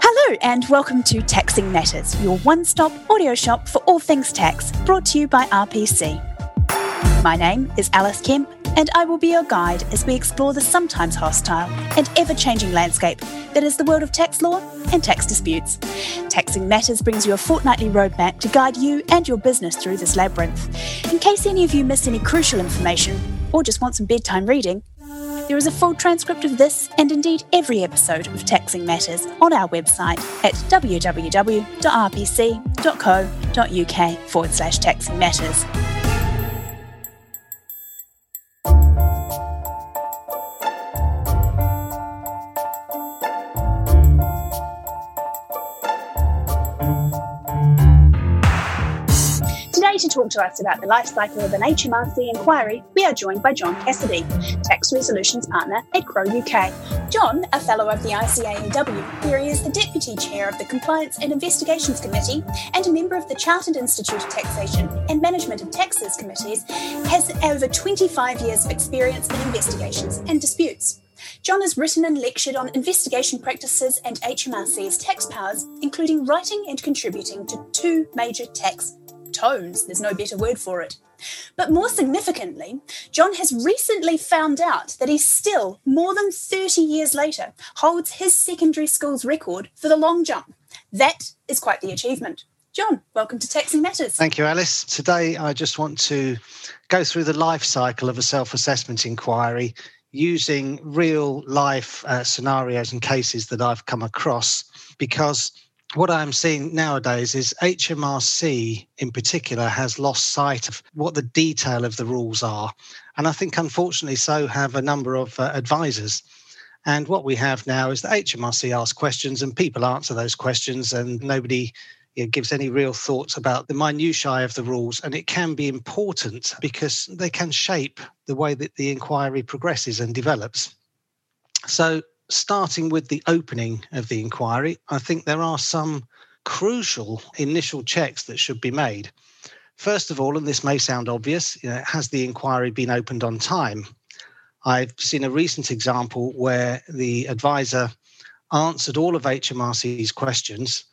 Hello, and welcome to Taxing Matters, your one stop audio shop for all things tax, brought to you by RPC. My name is Alice Kemp, and I will be your guide as we explore the sometimes hostile and ever changing landscape that is the world of tax law and tax disputes. Taxing Matters brings you a fortnightly roadmap to guide you and your business through this labyrinth. In case any of you miss any crucial information or just want some bedtime reading, there is a full transcript of this and indeed every episode of Taxing Matters on our website at www.rpc.co.uk forward slash taxing matters. Talk to us about the life cycle of an HMRC inquiry, we are joined by John Cassidy, Tax Resolutions Partner at Crowe UK. John, a Fellow of the ICAEW, where he is the Deputy Chair of the Compliance and Investigations Committee and a member of the Chartered Institute of Taxation and Management of Taxes Committees, has over 25 years of experience in investigations and disputes. John has written and lectured on investigation practices and HMRC's tax powers, including writing and contributing to two major tax tones. There's no better word for it. But more significantly, John has recently found out that he still, more than 30 years later, holds his secondary school's record for the long jump. That is quite the achievement. John, welcome to Taxing Matters. Thank you, Alice. Today, I just want to go through the life cycle of a self assessment inquiry using real life uh, scenarios and cases that I've come across because what I'm seeing nowadays is HMRC in particular has lost sight of what the detail of the rules are. And I think, unfortunately, so have a number of uh, advisors. And what we have now is that HMRC asks questions and people answer those questions, and nobody you know, gives any real thoughts about the minutiae of the rules. And it can be important because they can shape the way that the inquiry progresses and develops. So, starting with the opening of the inquiry, I think there are some crucial initial checks that should be made. First of all, and this may sound obvious, you know, has the inquiry been opened on time? I've seen a recent example where the advisor answered all of HMRC's questions,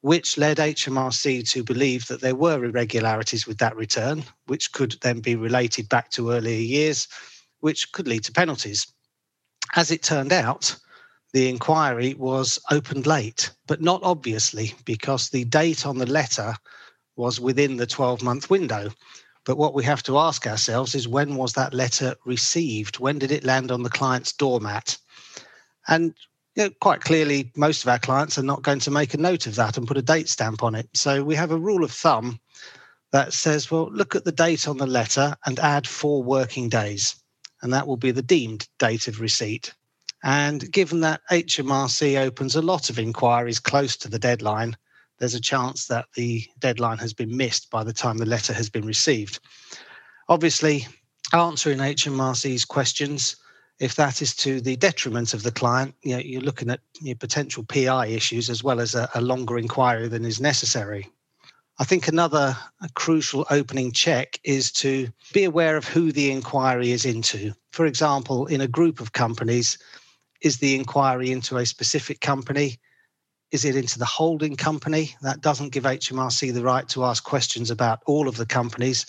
which led HMRC to believe that there were irregularities with that return, which could then be related back to earlier years, which could lead to penalties. As it turned out, the inquiry was opened late, but not obviously because the date on the letter was within the 12 month window. But what we have to ask ourselves is when was that letter received? When did it land on the client's doormat? And you know, quite clearly, most of our clients are not going to make a note of that and put a date stamp on it. So we have a rule of thumb that says, well, look at the date on the letter and add four working days. And that will be the deemed date of receipt. And given that HMRC opens a lot of inquiries close to the deadline, there's a chance that the deadline has been missed by the time the letter has been received. Obviously, answering HMRC's questions, if that is to the detriment of the client, you you're looking at potential PI issues as well as a, a longer inquiry than is necessary. I think another crucial opening check is to be aware of who the inquiry is into. For example, in a group of companies, is the inquiry into a specific company? Is it into the holding company? That doesn't give HMRC the right to ask questions about all of the companies,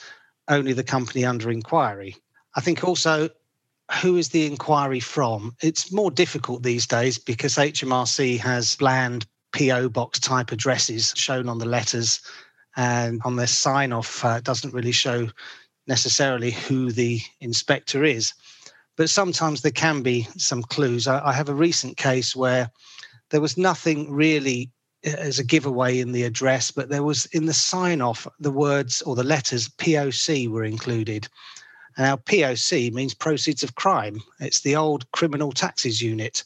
only the company under inquiry. I think also who is the inquiry from? It's more difficult these days because HMRC has bland PO box type addresses shown on the letters and on their sign off uh, doesn't really show necessarily who the inspector is but sometimes there can be some clues. I, I have a recent case where there was nothing really uh, as a giveaway in the address, but there was in the sign off the words or the letters POC were included. Now POC means proceeds of crime. It's the old criminal taxes unit.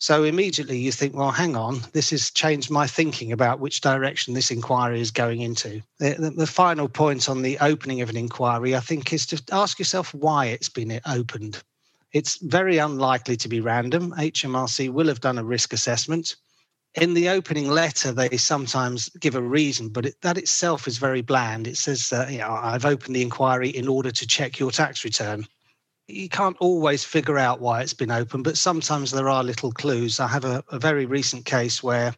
So immediately you think, well, hang on, this has changed my thinking about which direction this inquiry is going into. The, the, the, final point on the opening of an inquiry, I think, is to ask yourself why it's been opened. It's very unlikely to be random. HMRC will have done a risk assessment. In the opening letter, they sometimes give a reason, but it, that itself is very bland. It says, uh, you know, I've opened the inquiry in order to check your tax return. You can't always figure out why it's been open, but sometimes there are little clues. I have a, a very recent case where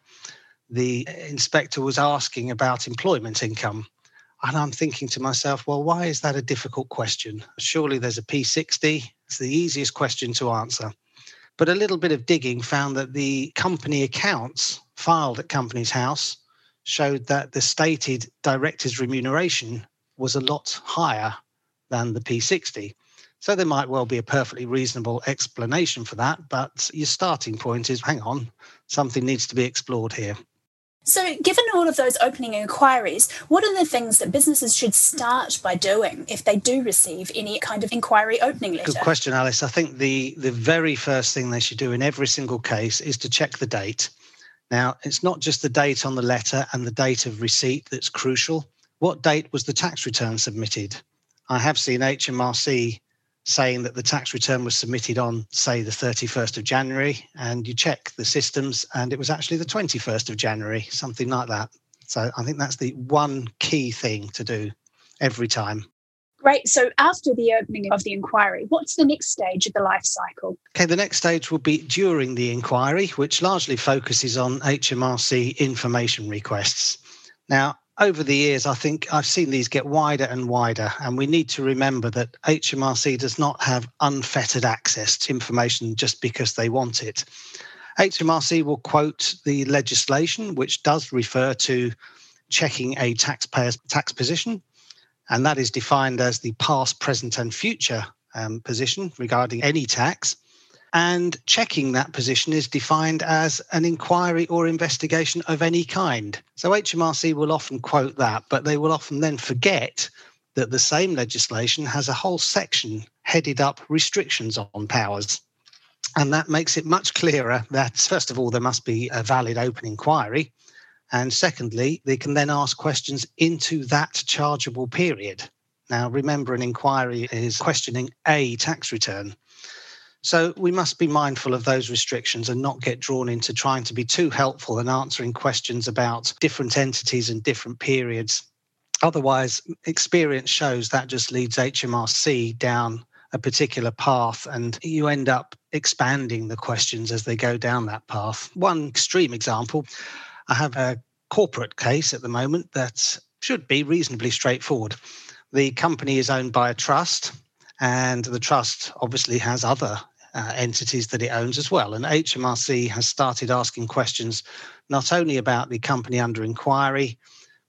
the inspector was asking about employment income. And I'm thinking to myself, well, why is that a difficult question? Surely there's a P60. It's the easiest question to answer. But a little bit of digging found that the company accounts filed at Companies House showed that the stated director's remuneration was a lot higher than the P60. So there might well be a perfectly reasonable explanation for that, but your starting point is hang on, something needs to be explored here. So, given all of those opening inquiries, what are the things that businesses should start by doing if they do receive any kind of inquiry opening letter? Good question, Alice. I think the, the very first thing they should do in every single case is to check the date. Now, it's not just the date on the letter and the date of receipt that's crucial. What date was the tax return submitted? I have seen HMRC saying that the tax return was submitted on, say, the 31st of January, and you check the systems, and it was actually the 21st of January, something like that. So I think that's the one key thing to do every time. Great. So after the opening of the inquiry, what's the next stage of the life cycle? Okay, the next stage will be during the inquiry, which largely focuses on HMRC information requests. Now, over the years, I think I've seen these get wider and wider, and we need to remember that HMRC does not have unfettered access to information just because they want it. HMRC will quote the legislation, which does refer to checking a taxpayer's tax position, and that is defined as the past, present, and future um, position regarding any tax. And checking that position is defined as an inquiry or investigation of any kind. So HMRC will often quote that, but they will often then forget that the same legislation has a whole section headed up restrictions on powers. And that makes it much clearer that, first of all, there must be a valid open inquiry. And secondly, they can then ask questions into that chargeable period. Now, remember, an inquiry is questioning a tax return. So we must be mindful of those restrictions and not get drawn into trying to be too helpful and answering questions about different entities and different periods. Otherwise, experience shows that just leads HMRC down a particular path and you end up expanding the questions as they go down that path. One extreme example I have a corporate case at the moment that should be reasonably straightforward. The company is owned by a trust, and the trust obviously has other uh, entities that it owns as well. And HMRC has started asking questions not only about the company under inquiry,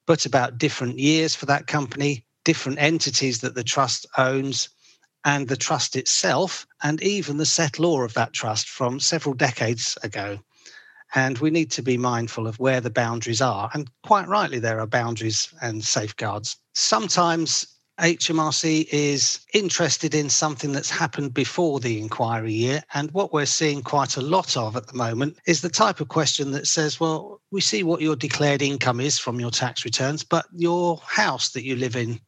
but about different years for that company, different entities that the trust owns, and the trust itself, and even the settlor of that trust from several decades ago. And we need to be mindful of where the boundaries are. And quite rightly, there are boundaries and safeguards. Sometimes HMRC is interested in something that's happened before the inquiry year. And what we're seeing quite a lot of at the moment is the type of question that says, well, we see what your declared income is from your tax returns, but your house that you live in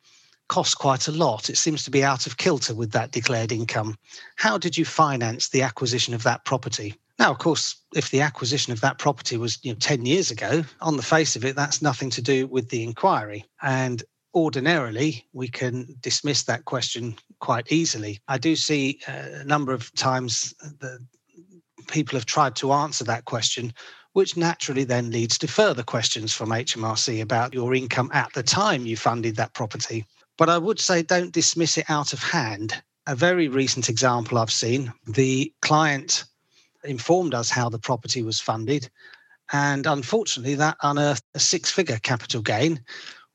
costs quite a lot. It seems to be out of kilter with that declared income. How did you finance the acquisition of that property? Now, of course, if the acquisition of that property was you know, 10 years ago, on the face of it, that's nothing to do with the inquiry. And ordinarily we can dismiss that question quite easily. I do see uh, a number of times that people have tried to answer that question, which naturally then leads to further questions from HMRC about your income at the time you funded that property. But I would say don't dismiss it out of hand. A very recent example I've seen the client informed us how the property was funded. And unfortunately, that unearthed a six figure capital gain,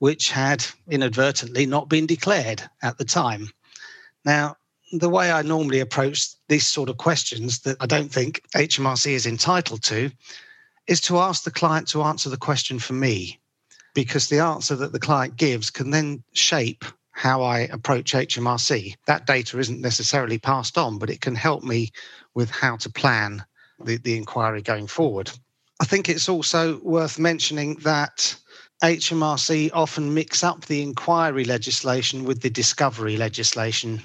which had inadvertently not been declared at the time. Now, the way I normally approach these sort of questions that I don't think HMRC is entitled to is to ask the client to answer the question for me, because the answer that the client gives can then shape how I approach HMRC. That data isn't necessarily passed on, but it can help me with how to plan the, the inquiry going forward. I think it's also worth mentioning that HMRC often mix up the inquiry legislation with the discovery legislation,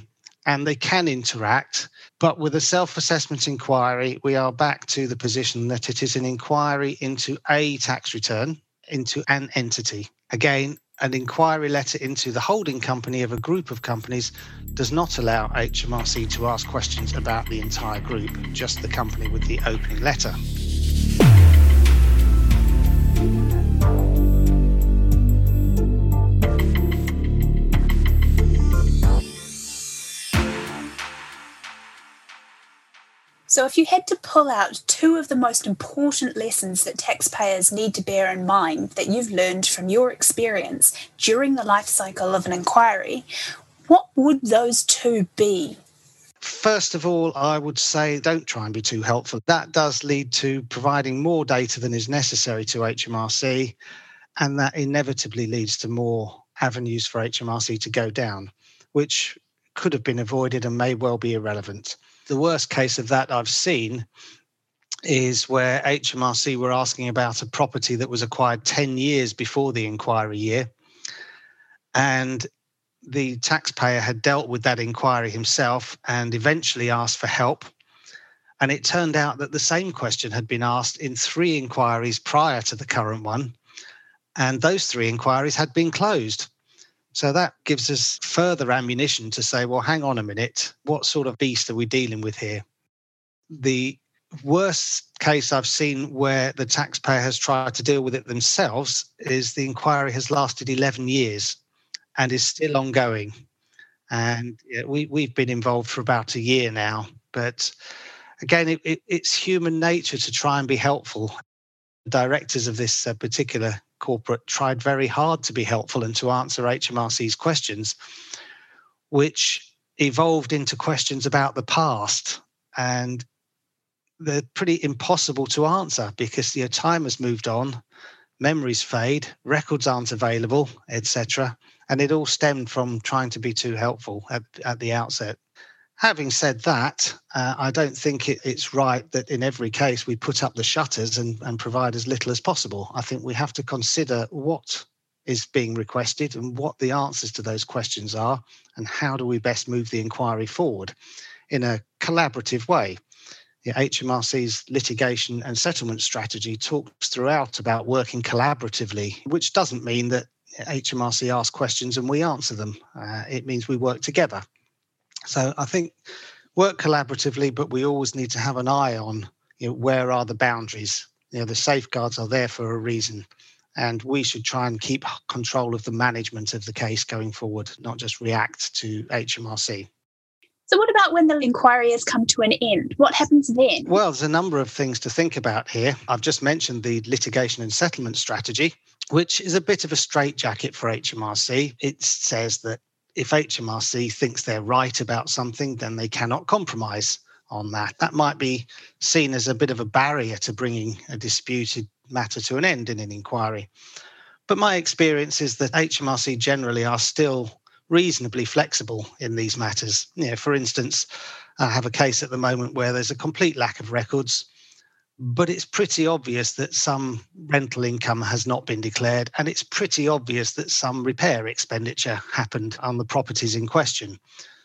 and they can interact. But with a self assessment inquiry, we are back to the position that it is an inquiry into a tax return, into an entity. Again, an inquiry letter into the holding company of a group of companies does not allow HMRC to ask questions about the entire group, just the company with the opening letter. So, if you had to pull out two of the most important lessons that taxpayers need to bear in mind that you've learned from your experience during the life cycle of an inquiry, what would those two be? First of all, I would say don't try and be too helpful. That does lead to providing more data than is necessary to HMRC, and that inevitably leads to more avenues for HMRC to go down, which could have been avoided and may well be irrelevant the worst case of that I've seen is where HMRC were asking about a property that was acquired 10 years before the inquiry year. And the taxpayer had dealt with that inquiry himself and eventually asked for help. And it turned out that the same question had been asked in three inquiries prior to the current one. And those three inquiries had been closed. So that gives us further ammunition to say, well, hang on a minute, what sort of beast are we dealing with here? The worst case I've seen where the taxpayer has tried to deal with it themselves is the inquiry has lasted 11 years and is still ongoing. And we, we've been involved for about a year now. But again, it, it, it's human nature to try and be helpful. Directors of this uh, particular corporate tried very hard to be helpful and to answer HMRC's questions, which evolved into questions about the past. And they're pretty impossible to answer because your time has moved on, memories fade, records aren't available, etc. And it all stemmed from trying to be too helpful at, at the outset. Having said that, uh, I don't think it, it's right that in every case we put up the shutters and, and provide as little as possible. I think we have to consider what is being requested and what the answers to those questions are, and how do we best move the inquiry forward in a collaborative way. The HMRC's litigation and settlement strategy talks throughout about working collaboratively, which doesn't mean that HMRC asks questions and we answer them. Uh, it means we work together. So I think work collaboratively, but we always need to have an eye on you know, where are the boundaries. You know, the safeguards are there for a reason, and we should try and keep control of the management of the case going forward, not just react to HMRC. So, what about when the inquiry has come to an end? What happens then? Well, there's a number of things to think about here. I've just mentioned the litigation and settlement strategy, which is a bit of a straitjacket for HMRC. It says that if HMRC thinks they're right about something, then they cannot compromise on that. That might be seen as a bit of a barrier to bringing a disputed matter to an end in an inquiry. But my experience is that HMRC generally are still reasonably flexible in these matters. You know, for instance, I have a case at the moment where there's a complete lack of records but it's pretty obvious that some rental income has not been declared, and it's pretty obvious that some repair expenditure happened on the properties in question.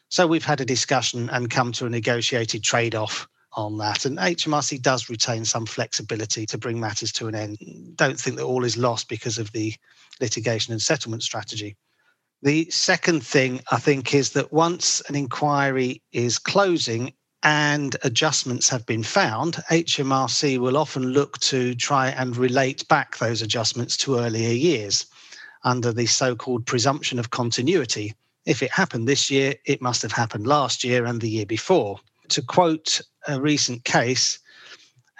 So we've had a discussion and come to a negotiated trade off on that. And HMRC does retain some flexibility to bring matters to an end. Don't think that all is lost because of the litigation and settlement strategy. The second thing I think is that once an inquiry is closing, and adjustments have been found, HMRC will often look to try and relate back those adjustments to earlier years under the so called presumption of continuity. If it happened this year, it must have happened last year and the year before. To quote a recent case,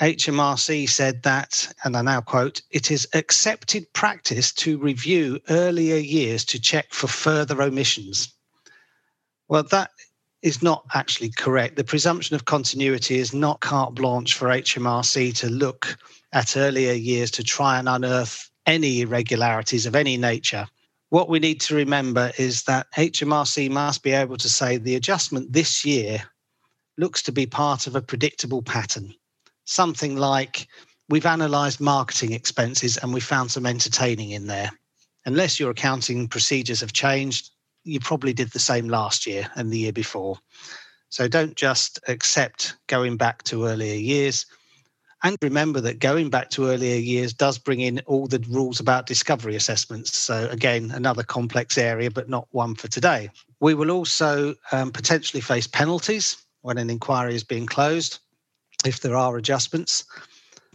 HMRC said that, and I now quote, it is accepted practice to review earlier years to check for further omissions. Well, that is not actually correct. The presumption of continuity is not carte blanche for HMRC to look at earlier years to try and unearth any irregularities of any nature. What we need to remember is that HMRC must be able to say the adjustment this year looks to be part of a predictable pattern. Something like we've analysed marketing expenses and we found some entertaining in there. Unless your accounting procedures have changed, you probably did the same last year and the year before. So don't just accept going back to earlier years. And remember that going back to earlier years does bring in all the rules about discovery assessments. So, again, another complex area, but not one for today. We will also um, potentially face penalties when an inquiry is being closed if there are adjustments.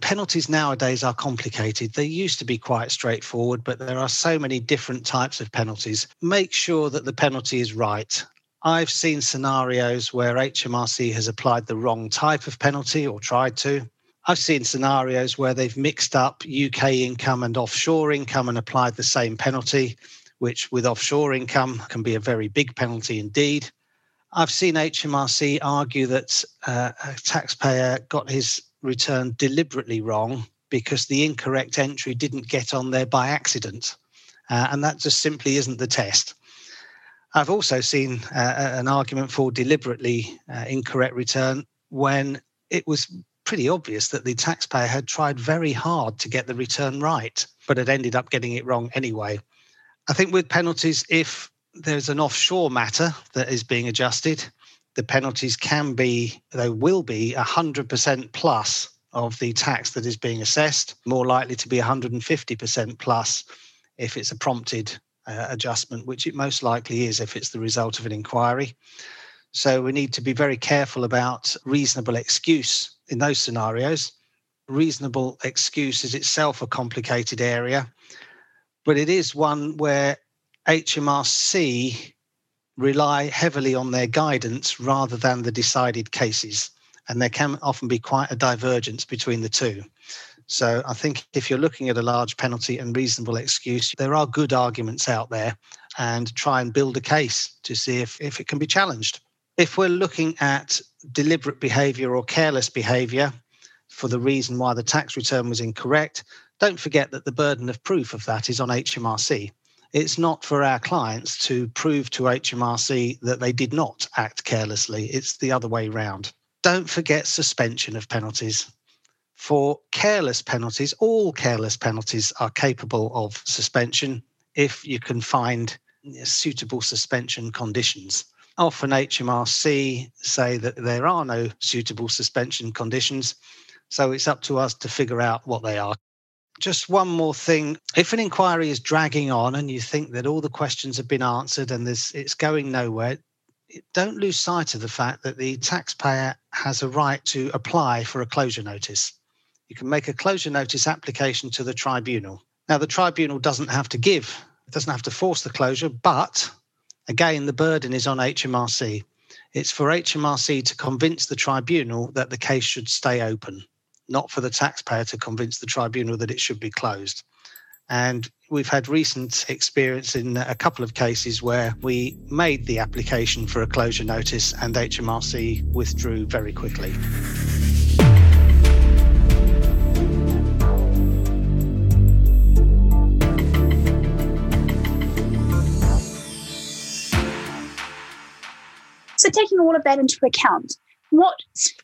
Penalties nowadays are complicated. They used to be quite straightforward, but there are so many different types of penalties. Make sure that the penalty is right. I've seen scenarios where HMRC has applied the wrong type of penalty or tried to. I've seen scenarios where they've mixed up UK income and offshore income and applied the same penalty, which with offshore income can be a very big penalty indeed. I've seen HMRC argue that uh, a taxpayer got his return deliberately wrong because the incorrect entry didn't get on there by accident. Uh, and that just simply isn't the test. I've also seen uh, an argument for deliberately uh, incorrect return when it was pretty obvious that the taxpayer had tried very hard to get the return right, but had ended up getting it wrong anyway. I think with penalties, if there's an offshore matter that is being adjusted, the penalties can be, they will be 100% plus of the tax that is being assessed, more likely to be 150% plus if it's a prompted uh, adjustment, which it most likely is if it's the result of an inquiry. So we need to be very careful about reasonable excuse in those scenarios. Reasonable excuse is itself a complicated area, but it is one where HMRC rely heavily on their guidance rather than the decided cases. And there can often be quite a divergence between the two. So I think if you're looking at a large penalty and reasonable excuse, there are good arguments out there and try and build a case to see if, if it can be challenged. If we're looking at deliberate behavior or careless behavior for the reason why the tax return was incorrect, don't forget that the burden of proof of that is on HMRC. It's not for our clients to prove to HMRC that they did not act carelessly. It's the other way round. Don't forget suspension of penalties. For careless penalties, all careless penalties are capable of suspension if you can find suitable suspension conditions. Often HMRC say that there are no suitable suspension conditions, so it's up to us to figure out what they are. Just one more thing. If an inquiry is dragging on and you think that all the questions have been answered and it's going nowhere, don't lose sight of the fact that the taxpayer has a right to apply for a closure notice. You can make a closure notice application to the tribunal. Now, the tribunal doesn't have to give, it doesn't have to force the closure, but again, the burden is on HMRC. It's for HMRC to convince the tribunal that the case should stay open not for the taxpayer to convince the tribunal that it should be closed. And we've had recent experience in a couple of cases where we made the application for a closure notice and HMRC withdrew very quickly. So, taking all of that into account, what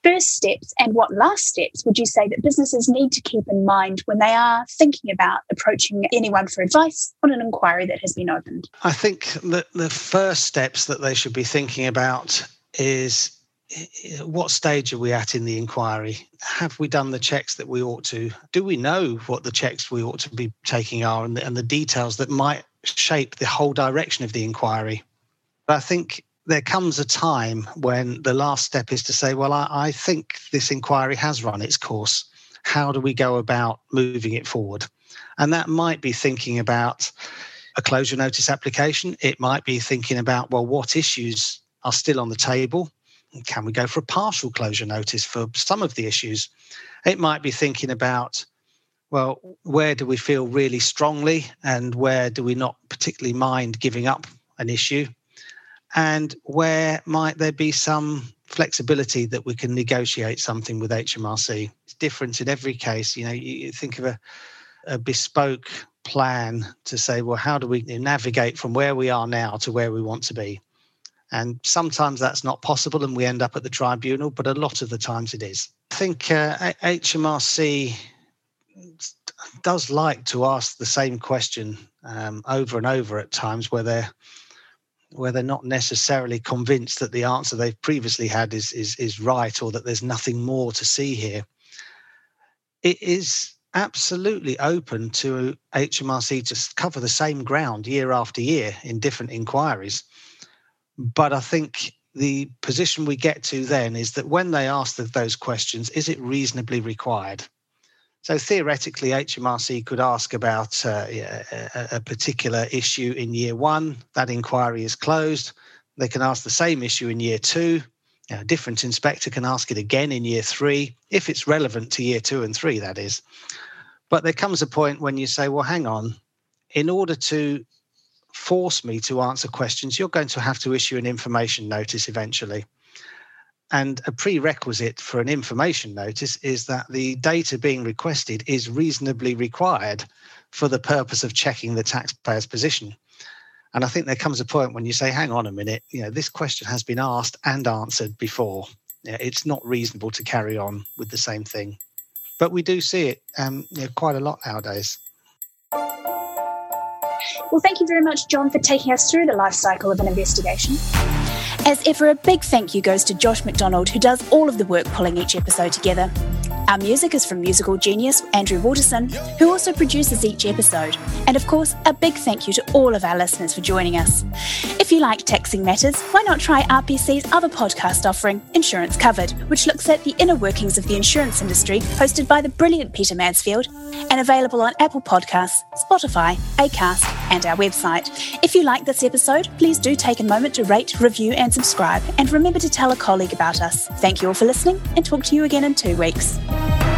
first steps and what last steps would you say that businesses need to keep in mind when they are thinking about approaching anyone for advice on an inquiry that has been opened? I think that the first steps that they should be thinking about is eh, what stage are we at in the inquiry? Have we done the checks that we ought to? Do we know what the checks we ought to be taking are and the, and the details that might shape the whole direction of the inquiry? But I think there comes a time when the last step is to say, well, I, I, think this inquiry has run its course. How do we go about moving it forward? And that might be thinking about a closure notice application. It might be thinking about, well, what issues are still on the table? Can we go for a partial closure notice for some of the issues? It might be thinking about, well, where do we feel really strongly and where do we not particularly mind giving up an issue? And where might there be some flexibility that we can negotiate something with HMRC? It's different in every case. You know, you think of a, a bespoke plan to say, well, how do we navigate from where we are now to where we want to be? And sometimes that's not possible and we end up at the tribunal, but a lot of the times it is. I think uh, HMRC does like to ask the same question um, over and over at times where they're where they're not necessarily convinced that the answer they've previously had is, is, is right or that there's nothing more to see here. it is absolutely open to HMRC to cover the same ground year after year in different inquiries. But I think the position we get to then is that when they ask those questions, is it reasonably required? So theoretically, HMRC could ask about uh, a, a particular issue in year one. That inquiry is closed. They can ask the same issue in year two. A different inspector can ask it again in year three, if it's relevant to year two and three, that is. But there comes a point when you say, well, hang on, in order to force me to answer questions, you're going to have to issue an information notice eventually. And a prerequisite for an information notice is that the data being requested is reasonably required for the purpose of checking the taxpayer's position. And I think there comes a point when you say, hang on a minute, you know, this question has been asked and answered before. It's not reasonable to carry on with the same thing. But we do see it um, you know, quite a lot nowadays. Well, thank you very much, John, for taking us through the life cycle of an investigation. As ever, a big thank you goes to Josh McDonald, who does all of the work pulling each episode together. Our music is from musical genius Andrew Waterson, who also produces each episode. And of course, a big thank you to all of our listeners for joining us. If you like taxing matters, why not try RPC's other podcast offering, Insurance Covered, which looks at the inner workings of the insurance industry, hosted by the brilliant Peter Mansfield, and available on Apple Podcasts, Spotify, Acast, and our website. If you like this episode, please do take a moment to rate, review, and subscribe, and remember to tell a colleague about us. Thank you all for listening, and talk to you again in two weeks. Bye.